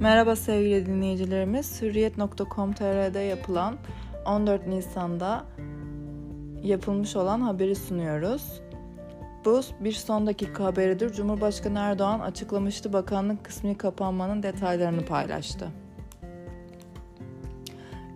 Merhaba sevgili dinleyicilerimiz. Hürriyet.com.tr'de yapılan 14 Nisan'da yapılmış olan haberi sunuyoruz. Bu bir son dakika haberidir. Cumhurbaşkanı Erdoğan açıklamıştı bakanlık kısmi kapanmanın detaylarını paylaştı.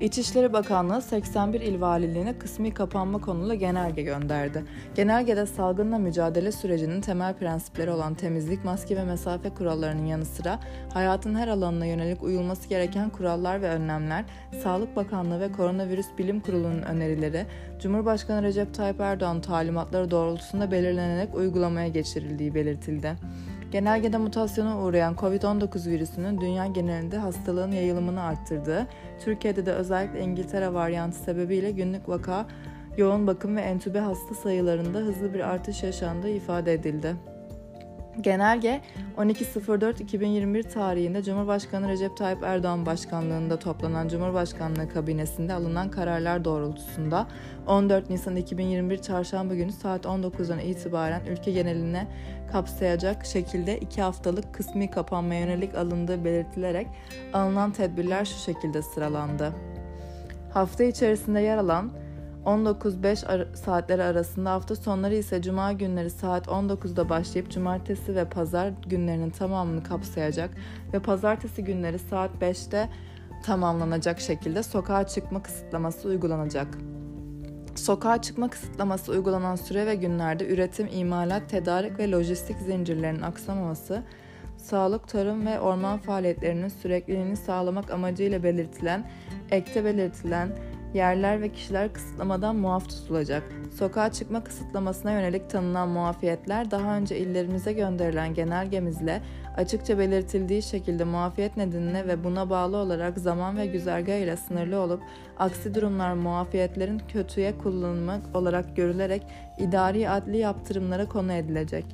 İçişleri Bakanlığı 81 il valiliğine kısmi kapanma konulu genelge gönderdi. Genelgede salgınla mücadele sürecinin temel prensipleri olan temizlik, maske ve mesafe kurallarının yanı sıra hayatın her alanına yönelik uyulması gereken kurallar ve önlemler, Sağlık Bakanlığı ve Koronavirüs Bilim Kurulu'nun önerileri, Cumhurbaşkanı Recep Tayyip Erdoğan talimatları doğrultusunda belirlenerek uygulamaya geçirildiği belirtildi. Genelgede mutasyona uğrayan COVID-19 virüsünün dünya genelinde hastalığın yayılımını arttırdığı, Türkiye'de de özellikle İngiltere varyantı sebebiyle günlük vaka, yoğun bakım ve entübe hasta sayılarında hızlı bir artış yaşandığı ifade edildi. Genelge 12.04.2021 tarihinde Cumhurbaşkanı Recep Tayyip Erdoğan başkanlığında toplanan Cumhurbaşkanlığı kabinesinde alınan kararlar doğrultusunda 14 Nisan 2021 çarşamba günü saat 19'dan itibaren ülke geneline kapsayacak şekilde 2 haftalık kısmi kapanma yönelik alındığı belirtilerek alınan tedbirler şu şekilde sıralandı. Hafta içerisinde yer alan 19-5 saatleri arasında hafta sonları ise cuma günleri saat 19'da başlayıp cumartesi ve pazar günlerinin tamamını kapsayacak ve pazartesi günleri saat 5'te tamamlanacak şekilde sokağa çıkma kısıtlaması uygulanacak. Sokağa çıkma kısıtlaması uygulanan süre ve günlerde üretim, imalat, tedarik ve lojistik zincirlerinin aksamaması, sağlık, tarım ve orman faaliyetlerinin sürekliliğini sağlamak amacıyla belirtilen, ekte belirtilen yerler ve kişiler kısıtlamadan muaf tutulacak. Sokağa çıkma kısıtlamasına yönelik tanınan muafiyetler daha önce illerimize gönderilen genelgemizle açıkça belirtildiği şekilde muafiyet nedeniyle ve buna bağlı olarak zaman ve güzergah ile sınırlı olup aksi durumlar muafiyetlerin kötüye kullanılmak olarak görülerek idari adli yaptırımlara konu edilecek.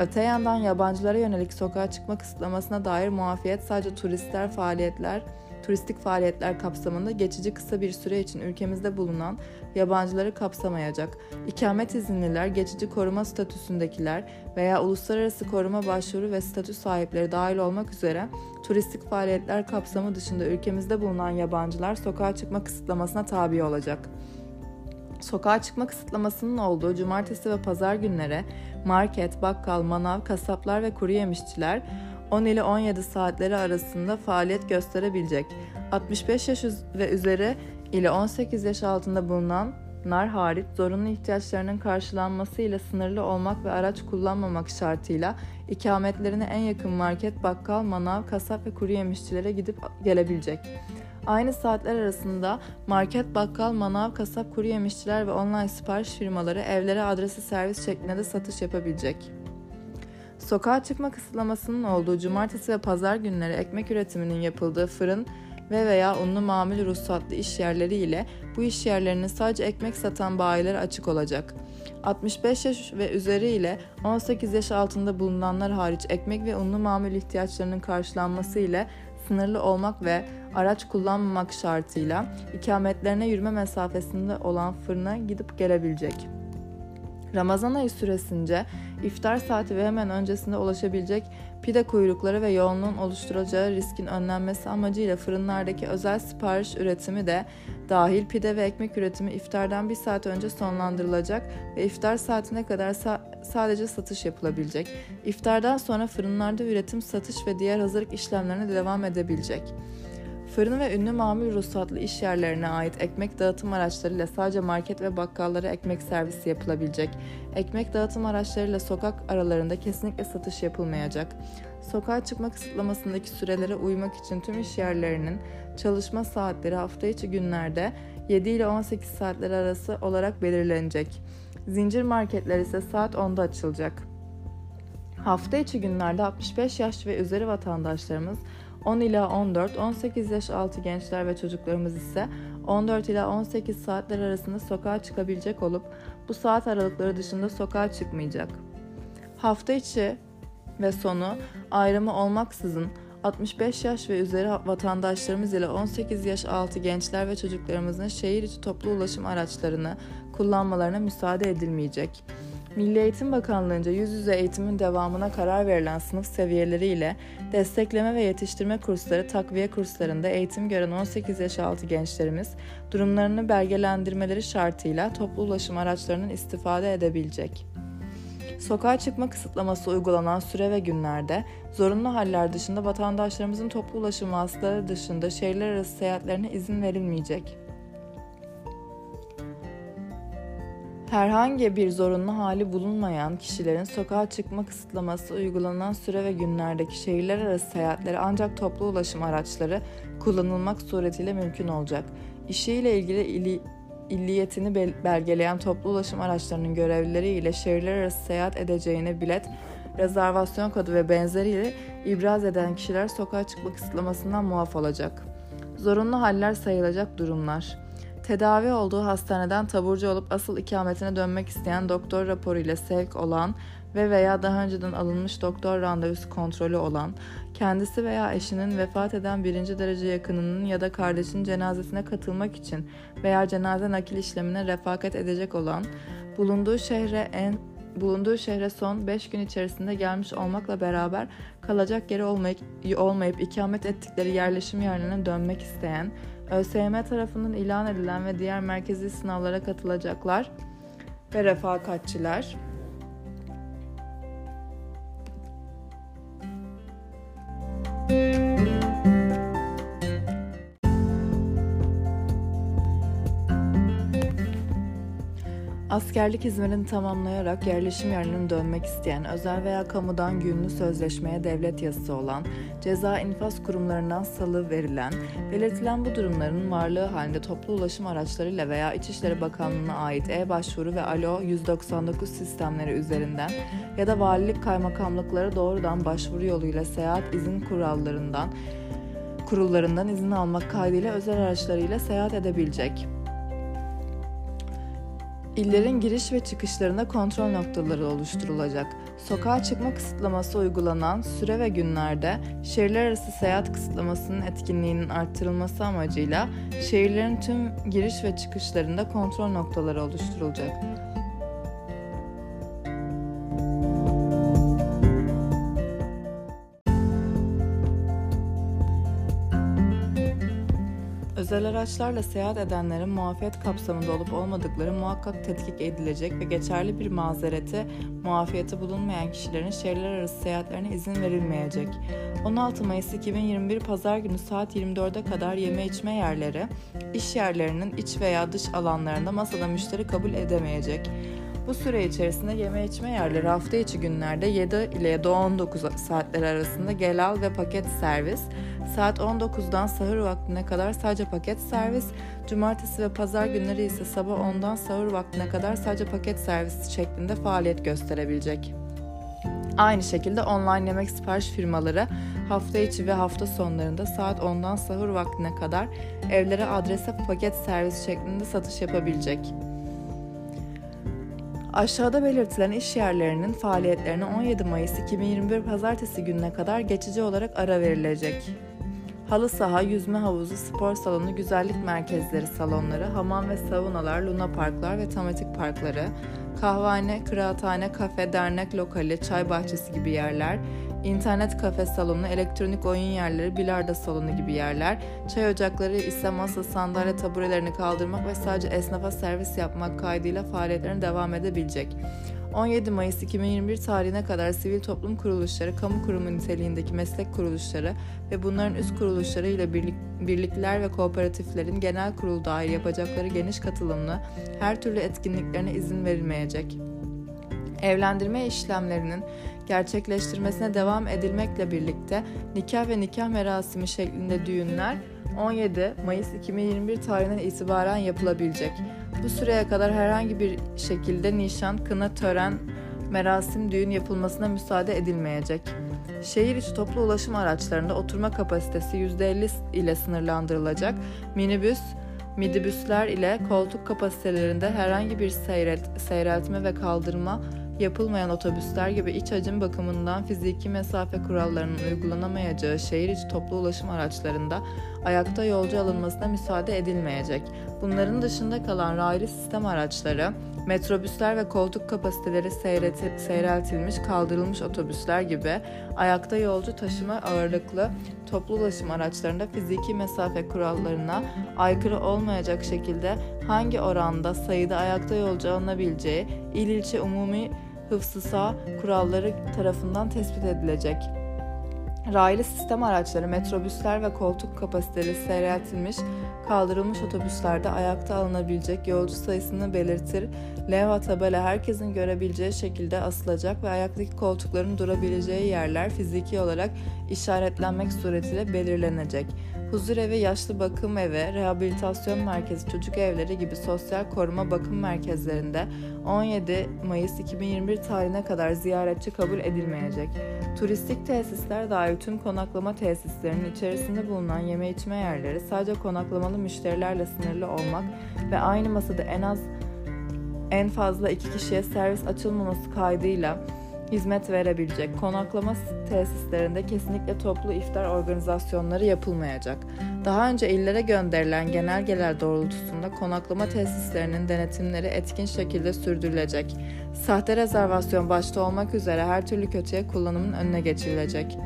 Öte yandan yabancılara yönelik sokağa çıkma kısıtlamasına dair muafiyet sadece turistler faaliyetler turistik faaliyetler kapsamında geçici kısa bir süre için ülkemizde bulunan yabancıları kapsamayacak. İkamet izinliler, geçici koruma statüsündekiler veya uluslararası koruma başvuru ve statü sahipleri dahil olmak üzere turistik faaliyetler kapsamı dışında ülkemizde bulunan yabancılar sokağa çıkma kısıtlamasına tabi olacak. Sokağa çıkma kısıtlamasının olduğu cumartesi ve pazar günleri market, bakkal, manav, kasaplar ve kuru yemişçiler 10 ile 17 saatleri arasında faaliyet gösterebilecek. 65 yaş ve üzeri ile 18 yaş altında bulunanlar hariç zorunlu ihtiyaçlarının karşılanması ile sınırlı olmak ve araç kullanmamak şartıyla ikametlerine en yakın market, bakkal, manav, kasap ve kuru yemişçilere gidip gelebilecek. Aynı saatler arasında market, bakkal, manav, kasap, kuru yemişçiler ve online sipariş firmaları evlere adresi servis şeklinde de satış yapabilecek. Sokağa çıkma kısıtlamasının olduğu cumartesi ve pazar günleri ekmek üretiminin yapıldığı fırın ve veya unlu mamul ruhsatlı iş yerleri ile bu iş yerlerinin sadece ekmek satan bayiler açık olacak. 65 yaş ve üzeri ile 18 yaş altında bulunanlar hariç ekmek ve unlu mamul ihtiyaçlarının karşılanması ile sınırlı olmak ve araç kullanmamak şartıyla ikametlerine yürüme mesafesinde olan fırına gidip gelebilecek. Ramazan ayı süresince iftar saati ve hemen öncesinde ulaşabilecek pide kuyrukları ve yoğunluğun oluşturacağı riskin önlenmesi amacıyla fırınlardaki özel sipariş üretimi de dahil pide ve ekmek üretimi iftardan bir saat önce sonlandırılacak ve iftar saatine kadar sa- sadece satış yapılabilecek. İftardan sonra fırınlarda üretim, satış ve diğer hazırlık işlemlerine devam edebilecek. Fırını ve ünlü mamul ruhsatlı iş yerlerine ait ekmek dağıtım araçlarıyla sadece market ve bakkallara ekmek servisi yapılabilecek. Ekmek dağıtım araçlarıyla sokak aralarında kesinlikle satış yapılmayacak. Sokağa çıkma kısıtlamasındaki sürelere uymak için tüm iş yerlerinin çalışma saatleri hafta içi günlerde 7 ile 18 saatler arası olarak belirlenecek. Zincir marketler ise saat 10'da açılacak. Hafta içi günlerde 65 yaş ve üzeri vatandaşlarımız 10 ila 14, 18 yaş altı gençler ve çocuklarımız ise 14 ila 18 saatler arasında sokağa çıkabilecek olup bu saat aralıkları dışında sokağa çıkmayacak. Hafta içi ve sonu ayrımı olmaksızın 65 yaş ve üzeri vatandaşlarımız ile 18 yaş altı gençler ve çocuklarımızın şehir içi toplu ulaşım araçlarını kullanmalarına müsaade edilmeyecek. Milli Eğitim Bakanlığı'nca yüz yüze eğitimin devamına karar verilen sınıf seviyeleriyle destekleme ve yetiştirme kursları takviye kurslarında eğitim gören 18 yaş altı gençlerimiz durumlarını belgelendirmeleri şartıyla toplu ulaşım araçlarının istifade edebilecek. Sokağa çıkma kısıtlaması uygulanan süre ve günlerde zorunlu haller dışında vatandaşlarımızın toplu ulaşım vasıtaları dışında şehirler arası seyahatlerine izin verilmeyecek. Herhangi bir zorunlu hali bulunmayan kişilerin sokağa çıkma kısıtlaması uygulanan süre ve günlerdeki şehirler arası seyahatleri ancak toplu ulaşım araçları kullanılmak suretiyle mümkün olacak. İşiyle ilgili ili, illiyetini belgeleyen toplu ulaşım araçlarının görevlileri ile şehirler arası seyahat edeceğine bilet, rezervasyon kodu ve benzeriyle ibraz eden kişiler sokağa çıkma kısıtlamasından muaf olacak. Zorunlu haller sayılacak durumlar. Tedavi olduğu hastaneden taburcu olup asıl ikametine dönmek isteyen doktor raporu ile sevk olan ve veya daha önceden alınmış doktor randevusu kontrolü olan, kendisi veya eşinin vefat eden birinci derece yakınının ya da kardeşinin cenazesine katılmak için veya cenaze nakil işlemine refakat edecek olan, bulunduğu şehre en bulunduğu şehre son 5 gün içerisinde gelmiş olmakla beraber kalacak yeri olmayıp, olmayıp ikamet ettikleri yerleşim yerlerine dönmek isteyen, ÖSYM tarafından ilan edilen ve diğer merkezi sınavlara katılacaklar ve refakatçiler, Askerlik hizmetini tamamlayarak yerleşim yerlerine dönmek isteyen, özel veya kamudan günlü sözleşmeye devlet yazısı olan, ceza infaz kurumlarından salı verilen, belirtilen bu durumların varlığı halinde toplu ulaşım araçlarıyla veya İçişleri Bakanlığı'na ait e-başvuru ve alo 199 sistemleri üzerinden ya da valilik kaymakamlıkları doğrudan başvuru yoluyla seyahat izin kurallarından kurullarından izin almak kaydıyla özel araçlarıyla seyahat edebilecek. İllerin giriş ve çıkışlarında kontrol noktaları oluşturulacak. Sokağa çıkma kısıtlaması uygulanan süre ve günlerde şehirler arası seyahat kısıtlamasının etkinliğinin arttırılması amacıyla şehirlerin tüm giriş ve çıkışlarında kontrol noktaları oluşturulacak. Özel araçlarla seyahat edenlerin muafiyet kapsamında olup olmadıkları muhakkak tetkik edilecek ve geçerli bir mazereti, muafiyeti bulunmayan kişilerin şehirler arası seyahatlerine izin verilmeyecek. 16 Mayıs 2021 Pazar günü saat 24'e kadar yeme içme yerleri, iş yerlerinin iç veya dış alanlarında masada müşteri kabul edemeyecek. Bu süre içerisinde yeme içme yerleri hafta içi günlerde 7 ile 19 saatler arasında gelal ve paket servis, saat 19'dan sahur vaktine kadar sadece paket servis, cumartesi ve pazar günleri ise sabah 10'dan sahur vaktine kadar sadece paket servis şeklinde faaliyet gösterebilecek. Aynı şekilde online yemek sipariş firmaları hafta içi ve hafta sonlarında saat 10'dan sahur vaktine kadar evlere adrese paket servis şeklinde satış yapabilecek. Aşağıda belirtilen iş yerlerinin faaliyetlerine 17 Mayıs 2021 Pazartesi gününe kadar geçici olarak ara verilecek. Halı saha, yüzme havuzu, spor salonu, güzellik merkezleri salonları, hamam ve saunalar, luna parklar ve tematik parkları, kahvehane, kıraathane, kafe, dernek lokali, çay bahçesi gibi yerler, internet kafe salonu, elektronik oyun yerleri, bilardo salonu gibi yerler, çay ocakları ise masa, sandalye, taburelerini kaldırmak ve sadece esnafa servis yapmak kaydıyla faaliyetlerine devam edebilecek. 17 Mayıs 2021 tarihine kadar sivil toplum kuruluşları, kamu kurumu niteliğindeki meslek kuruluşları ve bunların üst kuruluşları ile birlik, birlikler ve kooperatiflerin genel kurul dahil yapacakları geniş katılımlı her türlü etkinliklerine izin verilmeyecek. Evlendirme işlemlerinin gerçekleştirmesine devam edilmekle birlikte nikah ve nikah merasimi şeklinde düğünler 17 Mayıs 2021 tarihinden itibaren yapılabilecek. Bu süreye kadar herhangi bir şekilde nişan, kına, tören, merasim, düğün yapılmasına müsaade edilmeyecek. Şehir içi toplu ulaşım araçlarında oturma kapasitesi %50 ile sınırlandırılacak. Minibüs, midibüsler ile koltuk kapasitelerinde herhangi bir seyret, seyreltme ve kaldırma yapılmayan otobüsler gibi iç hacim bakımından fiziki mesafe kurallarının uygulanamayacağı şehir içi toplu ulaşım araçlarında ayakta yolcu alınmasına müsaade edilmeyecek. Bunların dışında kalan raylı sistem araçları, metrobüsler ve koltuk kapasiteleri seyreltilmiş kaldırılmış otobüsler gibi ayakta yolcu taşıma ağırlıklı toplu ulaşım araçlarında fiziki mesafe kurallarına aykırı olmayacak şekilde hangi oranda sayıda ayakta yolcu alınabileceği il ilçe umumi hıfzı sağ kuralları tarafından tespit edilecek. Raylı sistem araçları, metrobüsler ve koltuk kapasiteli seyreltilmiş, kaldırılmış otobüslerde ayakta alınabilecek yolcu sayısını belirtir. Levha tabela herkesin görebileceği şekilde asılacak ve ayaktaki koltukların durabileceği yerler fiziki olarak işaretlenmek suretiyle belirlenecek. Huzur evi, yaşlı bakım evi, rehabilitasyon merkezi, çocuk evleri gibi sosyal koruma bakım merkezlerinde 17 Mayıs 2021 tarihine kadar ziyaretçi kabul edilmeyecek. Turistik tesisler dahil tüm konaklama tesislerinin içerisinde bulunan yeme içme yerleri sadece konaklamalı müşterilerle sınırlı olmak ve aynı masada en az en fazla iki kişiye servis açılmaması kaydıyla hizmet verebilecek konaklama tesislerinde kesinlikle toplu iftar organizasyonları yapılmayacak. Daha önce illere gönderilen genelgeler doğrultusunda konaklama tesislerinin denetimleri etkin şekilde sürdürülecek. Sahte rezervasyon başta olmak üzere her türlü kötüye kullanımın önüne geçirilecek.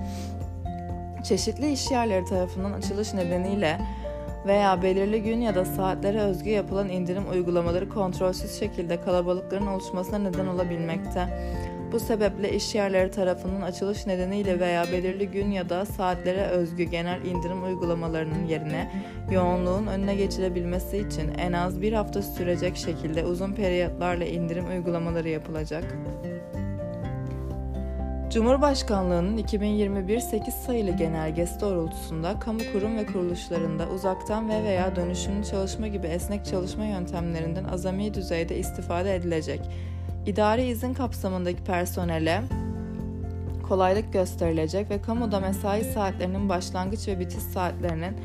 Çeşitli iş yerleri tarafından açılış nedeniyle veya belirli gün ya da saatlere özgü yapılan indirim uygulamaları kontrolsüz şekilde kalabalıkların oluşmasına neden olabilmekte. Bu sebeple iş yerleri tarafından açılış nedeniyle veya belirli gün ya da saatlere özgü genel indirim uygulamalarının yerine yoğunluğun önüne geçilebilmesi için en az bir hafta sürecek şekilde uzun periyotlarla indirim uygulamaları yapılacak. Cumhurbaşkanlığının 2021 8 sayılı genelgesi doğrultusunda kamu kurum ve kuruluşlarında uzaktan ve veya dönüşümlü çalışma gibi esnek çalışma yöntemlerinden azami düzeyde istifade edilecek İdari izin kapsamındaki personele kolaylık gösterilecek ve kamuda mesai saatlerinin başlangıç ve bitiş saatlerinin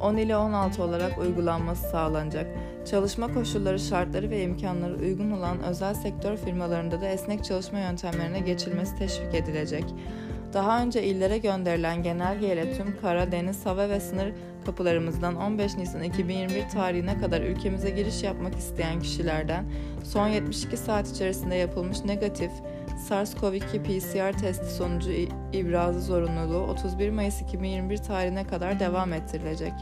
10 ile 16 olarak uygulanması sağlanacak. Çalışma koşulları, şartları ve imkanları uygun olan özel sektör firmalarında da esnek çalışma yöntemlerine geçilmesi teşvik edilecek. Daha önce illere gönderilen genelgeyle tüm kara, deniz, hava ve sınır kapılarımızdan 15 Nisan 2021 tarihine kadar ülkemize giriş yapmak isteyen kişilerden son 72 saat içerisinde yapılmış negatif SARS-CoV-2 PCR testi sonucu ibrazı zorunluluğu 31 Mayıs 2021 tarihine kadar devam ettirilecek.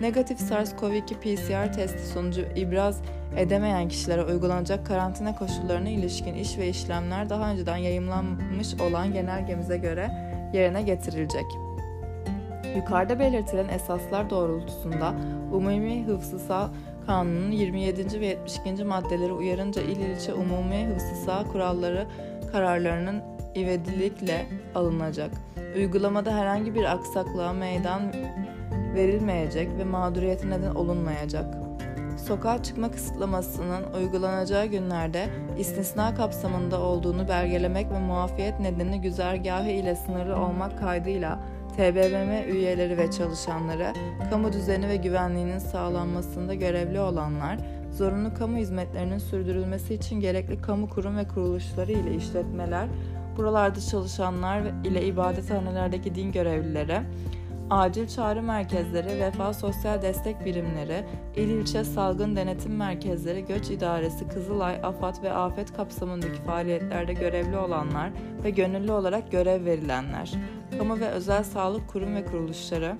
Negatif SARS-CoV-2 PCR testi sonucu ibraz edemeyen kişilere uygulanacak karantina koşullarına ilişkin iş ve işlemler daha önceden yayımlanmış olan genelgemize göre yerine getirilecek. Yukarıda belirtilen esaslar doğrultusunda Umumi Hıfzı Sağ Kanunu'nun 27. ve 72. maddeleri uyarınca il ilçe umumi hıfzı sağ kuralları kararlarının ivedilikle alınacak. Uygulamada herhangi bir aksaklığa meydan verilmeyecek ve mağduriyete neden olunmayacak. Sokağa çıkma kısıtlamasının uygulanacağı günlerde istisna kapsamında olduğunu belgelemek ve muafiyet nedeni güzergahı ile sınırlı olmak kaydıyla TBMM üyeleri ve çalışanları, kamu düzeni ve güvenliğinin sağlanmasında görevli olanlar, zorunlu kamu hizmetlerinin sürdürülmesi için gerekli kamu kurum ve kuruluşları ile işletmeler, buralarda çalışanlar ile ibadethanelerdeki din görevlileri, acil çağrı merkezleri, vefa sosyal destek birimleri, il ilçe salgın denetim merkezleri, göç idaresi, Kızılay, AFAD ve afet kapsamındaki faaliyetlerde görevli olanlar ve gönüllü olarak görev verilenler, kamu ve özel sağlık kurum ve kuruluşları,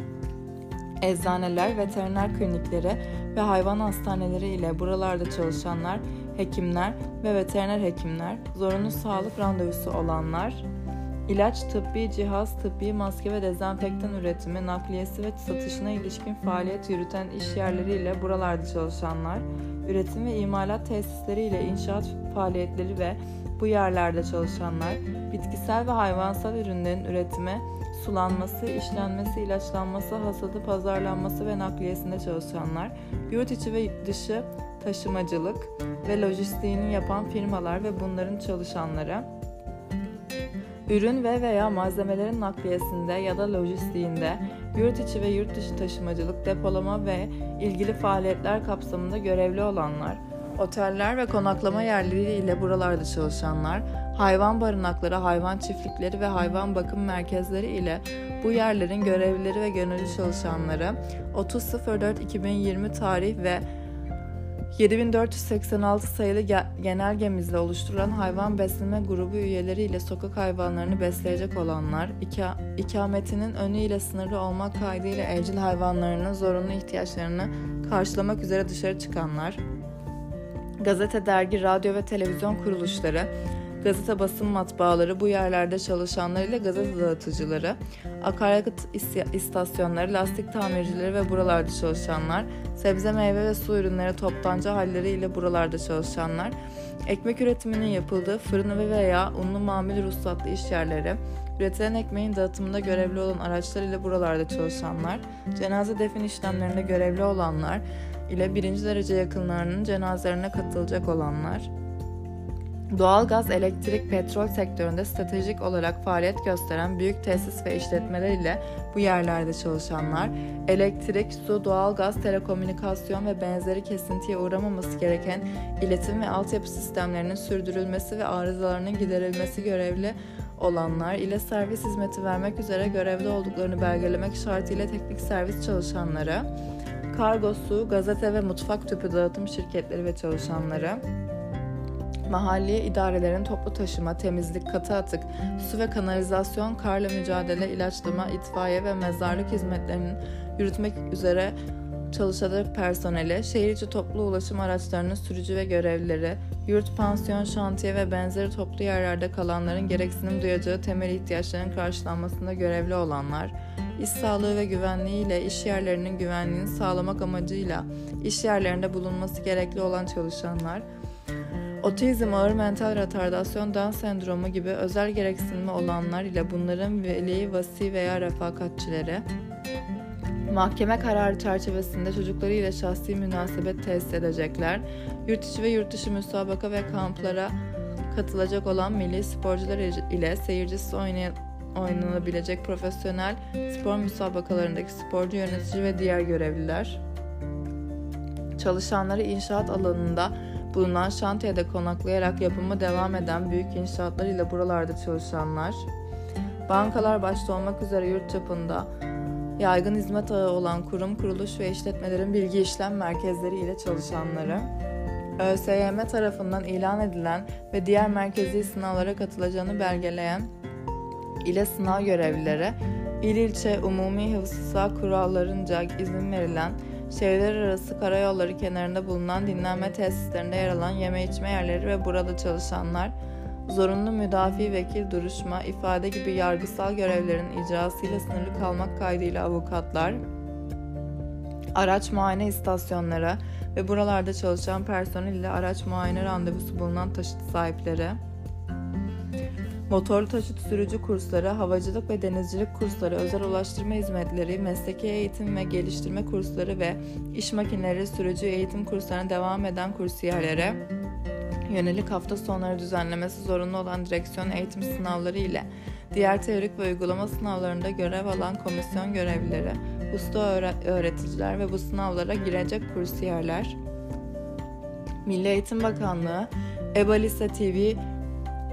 eczaneler, veteriner klinikleri ve hayvan hastaneleri ile buralarda çalışanlar, hekimler ve veteriner hekimler, zorunlu sağlık randevusu olanlar, İlaç, tıbbi cihaz, tıbbi maske ve dezenfektan üretimi, nakliyesi ve satışına ilişkin faaliyet yürüten iş yerleriyle buralarda çalışanlar, üretim ve imalat tesisleri ile inşaat faaliyetleri ve bu yerlerde çalışanlar, bitkisel ve hayvansal ürünlerin üretimi, sulanması, işlenmesi, ilaçlanması, hasadı, pazarlanması ve nakliyesinde çalışanlar, yurt içi ve dışı taşımacılık ve lojistiğini yapan firmalar ve bunların çalışanları, ürün ve veya malzemelerin nakliyesinde ya da lojistiğinde, yurt içi ve yurt dışı taşımacılık, depolama ve ilgili faaliyetler kapsamında görevli olanlar, oteller ve konaklama yerleri ile buralarda çalışanlar, hayvan barınakları, hayvan çiftlikleri ve hayvan bakım merkezleri ile bu yerlerin görevlileri ve gönüllü çalışanları 30.04.2020 tarih ve 7486 sayılı genelgemizle oluşturulan hayvan besleme grubu üyeleriyle sokak hayvanlarını besleyecek olanlar, ika, ikametinin önüyle sınırlı olmak kaydıyla evcil hayvanlarının zorunlu ihtiyaçlarını karşılamak üzere dışarı çıkanlar, gazete, dergi, radyo ve televizyon kuruluşları, gazete basın matbaaları, bu yerlerde çalışanlar ile gazete dağıtıcıları, akaryakıt istasyonları, lastik tamircileri ve buralarda çalışanlar, sebze meyve ve su ürünleri toptancı halleriyle buralarda çalışanlar, ekmek üretiminin yapıldığı fırını ve veya unlu mamul ruhsatlı iş yerleri, üretilen ekmeğin dağıtımında görevli olan araçlar ile buralarda çalışanlar, cenaze defin işlemlerinde görevli olanlar ile birinci derece yakınlarının cenazelerine katılacak olanlar, Doğalgaz, elektrik, petrol sektöründe stratejik olarak faaliyet gösteren büyük tesis ve işletmeler ile bu yerlerde çalışanlar, elektrik, su, doğalgaz, telekomünikasyon ve benzeri kesintiye uğramaması gereken iletim ve altyapı sistemlerinin sürdürülmesi ve arızalarının giderilmesi görevli olanlar ile servis hizmeti vermek üzere görevde olduklarını belgelemek şartıyla teknik servis çalışanları, kargosu, gazete ve mutfak tüpü dağıtım şirketleri ve çalışanları, mahalli idarelerin toplu taşıma, temizlik, katı atık, su ve kanalizasyon, karla mücadele, ilaçlama, itfaiye ve mezarlık hizmetlerinin yürütmek üzere çalışacak personeli, şehir içi toplu ulaşım araçlarının sürücü ve görevlileri, yurt, pansiyon, şantiye ve benzeri toplu yerlerde kalanların gereksinim duyacağı temel ihtiyaçların karşılanmasında görevli olanlar, iş sağlığı ve güvenliği ile iş yerlerinin güvenliğini sağlamak amacıyla iş yerlerinde bulunması gerekli olan çalışanlar, Otizm, ağır mental retardasyon, Down sendromu gibi özel gereksinimi olanlar ile bunların veli, vasi veya refakatçileri, mahkeme kararı çerçevesinde çocukları ile şahsi münasebet tesis edecekler, yurt içi ve yurt dışı müsabaka ve kamplara katılacak olan milli sporcular ile seyircisiz oynayan oynanabilecek profesyonel spor müsabakalarındaki sporcu yönetici ve diğer görevliler, çalışanları inşaat alanında bulunan şantiyede konaklayarak yapıma devam eden büyük inşaatlar ile buralarda çalışanlar, bankalar başta olmak üzere yurt çapında yaygın hizmet ağı olan kurum, kuruluş ve işletmelerin bilgi işlem merkezleri ile çalışanları, ÖSYM tarafından ilan edilen ve diğer merkezi sınavlara katılacağını belgeleyen ile sınav görevlileri, il ilçe umumi hıfzı kurallarınca izin verilen şehirler arası karayolları kenarında bulunan dinlenme tesislerinde yer alan yeme içme yerleri ve burada çalışanlar, zorunlu müdafi vekil duruşma, ifade gibi yargısal görevlerin icrasıyla sınırlı kalmak kaydıyla avukatlar, araç muayene istasyonları ve buralarda çalışan personel ile araç muayene randevusu bulunan taşıt sahipleri, motorlu taşıt sürücü kursları, havacılık ve denizcilik kursları, özel ulaştırma hizmetleri, mesleki eğitim ve geliştirme kursları ve iş makineleri sürücü eğitim kurslarına devam eden kursiyerlere yönelik hafta sonları düzenlemesi zorunlu olan direksiyon eğitim sınavları ile diğer teorik ve uygulama sınavlarında görev alan komisyon görevlileri, usta öğreticiler ve bu sınavlara girecek kursiyerler, Milli Eğitim Bakanlığı, EBA TV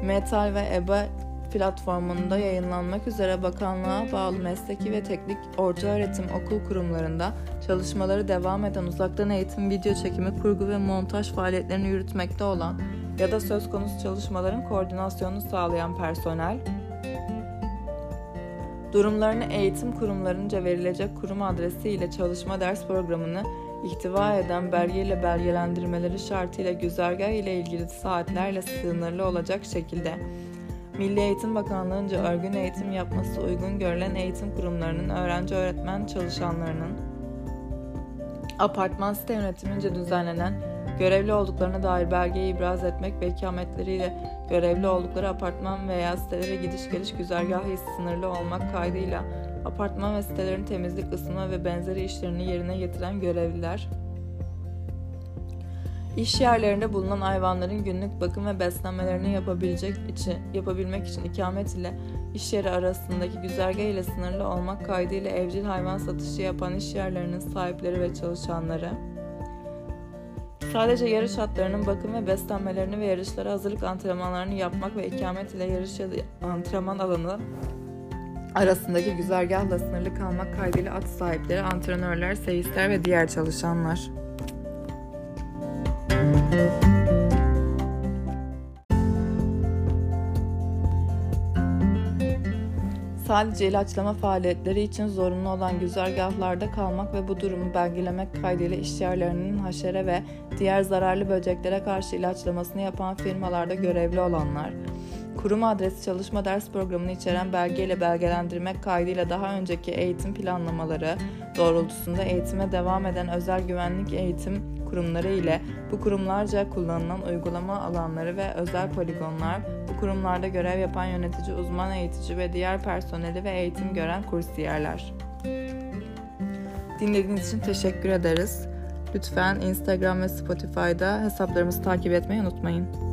Metal ve EBA platformunda yayınlanmak üzere bakanlığa bağlı mesleki ve teknik ortaöğretim okul kurumlarında çalışmaları devam eden uzaktan eğitim, video çekimi, kurgu ve montaj faaliyetlerini yürütmekte olan ya da söz konusu çalışmaların koordinasyonunu sağlayan personel, durumlarını eğitim kurumlarınca verilecek kurum adresi ile çalışma ders programını ihtiva eden belgeyle belgelendirmeleri şartıyla güzergah ile ilgili saatlerle sınırlı olacak şekilde Milli Eğitim Bakanlığı'nca örgün eğitim yapması uygun görülen eğitim kurumlarının öğrenci öğretmen çalışanlarının apartman site yönetimince düzenlenen görevli olduklarına dair belgeyi ibraz etmek ve ikametleriyle görevli oldukları apartman veya sitelere gidiş geliş güzergahı sınırlı olmak kaydıyla apartman ve sitelerin temizlik, ısınma ve benzeri işlerini yerine getiren görevliler, iş yerlerinde bulunan hayvanların günlük bakım ve beslenmelerini yapabilecek için, yapabilmek için ikamet ile iş yeri arasındaki güzergah ile sınırlı olmak kaydıyla evcil hayvan satışı yapan iş yerlerinin sahipleri ve çalışanları, Sadece yarış atlarının bakım ve beslenmelerini ve yarışlara hazırlık antrenmanlarını yapmak ve ikamet ile yarış ya da antrenman alanı arasındaki güzergahla sınırlı kalmak kaydıyla at sahipleri, antrenörler, seyisler ve diğer çalışanlar. Sadece ilaçlama faaliyetleri için zorunlu olan güzergahlarda kalmak ve bu durumu belgelemek kaydıyla işyerlerinin haşere ve diğer zararlı böceklere karşı ilaçlamasını yapan firmalarda görevli olanlar, kurum adresi çalışma ders programını içeren belgeyle belgelendirmek kaydıyla daha önceki eğitim planlamaları doğrultusunda eğitime devam eden özel güvenlik eğitim kurumları ile bu kurumlarca kullanılan uygulama alanları ve özel poligonlar, bu kurumlarda görev yapan yönetici, uzman eğitici ve diğer personeli ve eğitim gören kursiyerler. Dinlediğiniz için teşekkür ederiz. Lütfen Instagram ve Spotify'da hesaplarımızı takip etmeyi unutmayın.